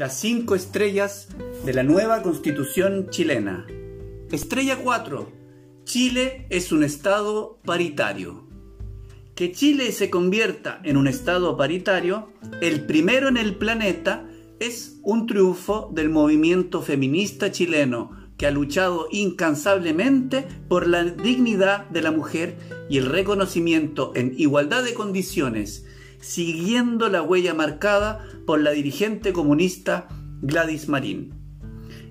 Las cinco estrellas de la nueva constitución chilena. Estrella 4. Chile es un estado paritario. Que Chile se convierta en un estado paritario, el primero en el planeta, es un triunfo del movimiento feminista chileno que ha luchado incansablemente por la dignidad de la mujer y el reconocimiento en igualdad de condiciones siguiendo la huella marcada por la dirigente comunista Gladys Marín.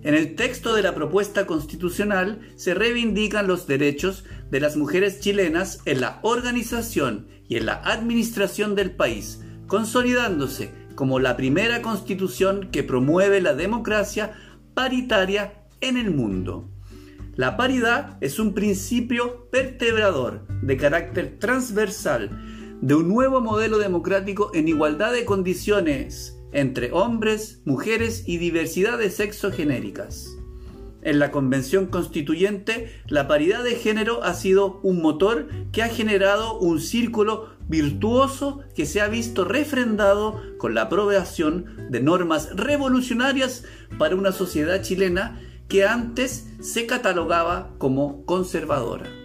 En el texto de la propuesta constitucional se reivindican los derechos de las mujeres chilenas en la organización y en la administración del país, consolidándose como la primera constitución que promueve la democracia paritaria en el mundo. La paridad es un principio vertebrador de carácter transversal de un nuevo modelo democrático en igualdad de condiciones entre hombres, mujeres y diversidad de sexo genéricas. En la Convención Constituyente, la paridad de género ha sido un motor que ha generado un círculo virtuoso que se ha visto refrendado con la aprobación de normas revolucionarias para una sociedad chilena que antes se catalogaba como conservadora.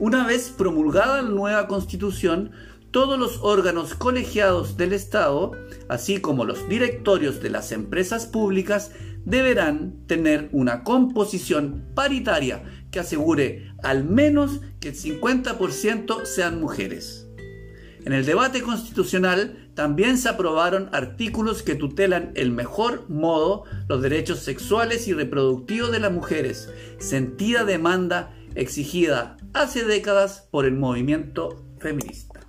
Una vez promulgada la nueva constitución, todos los órganos colegiados del Estado, así como los directorios de las empresas públicas, deberán tener una composición paritaria que asegure al menos que el 50% sean mujeres. En el debate constitucional también se aprobaron artículos que tutelan el mejor modo los derechos sexuales y reproductivos de las mujeres, sentida demanda exigida hace décadas por el movimiento feminista.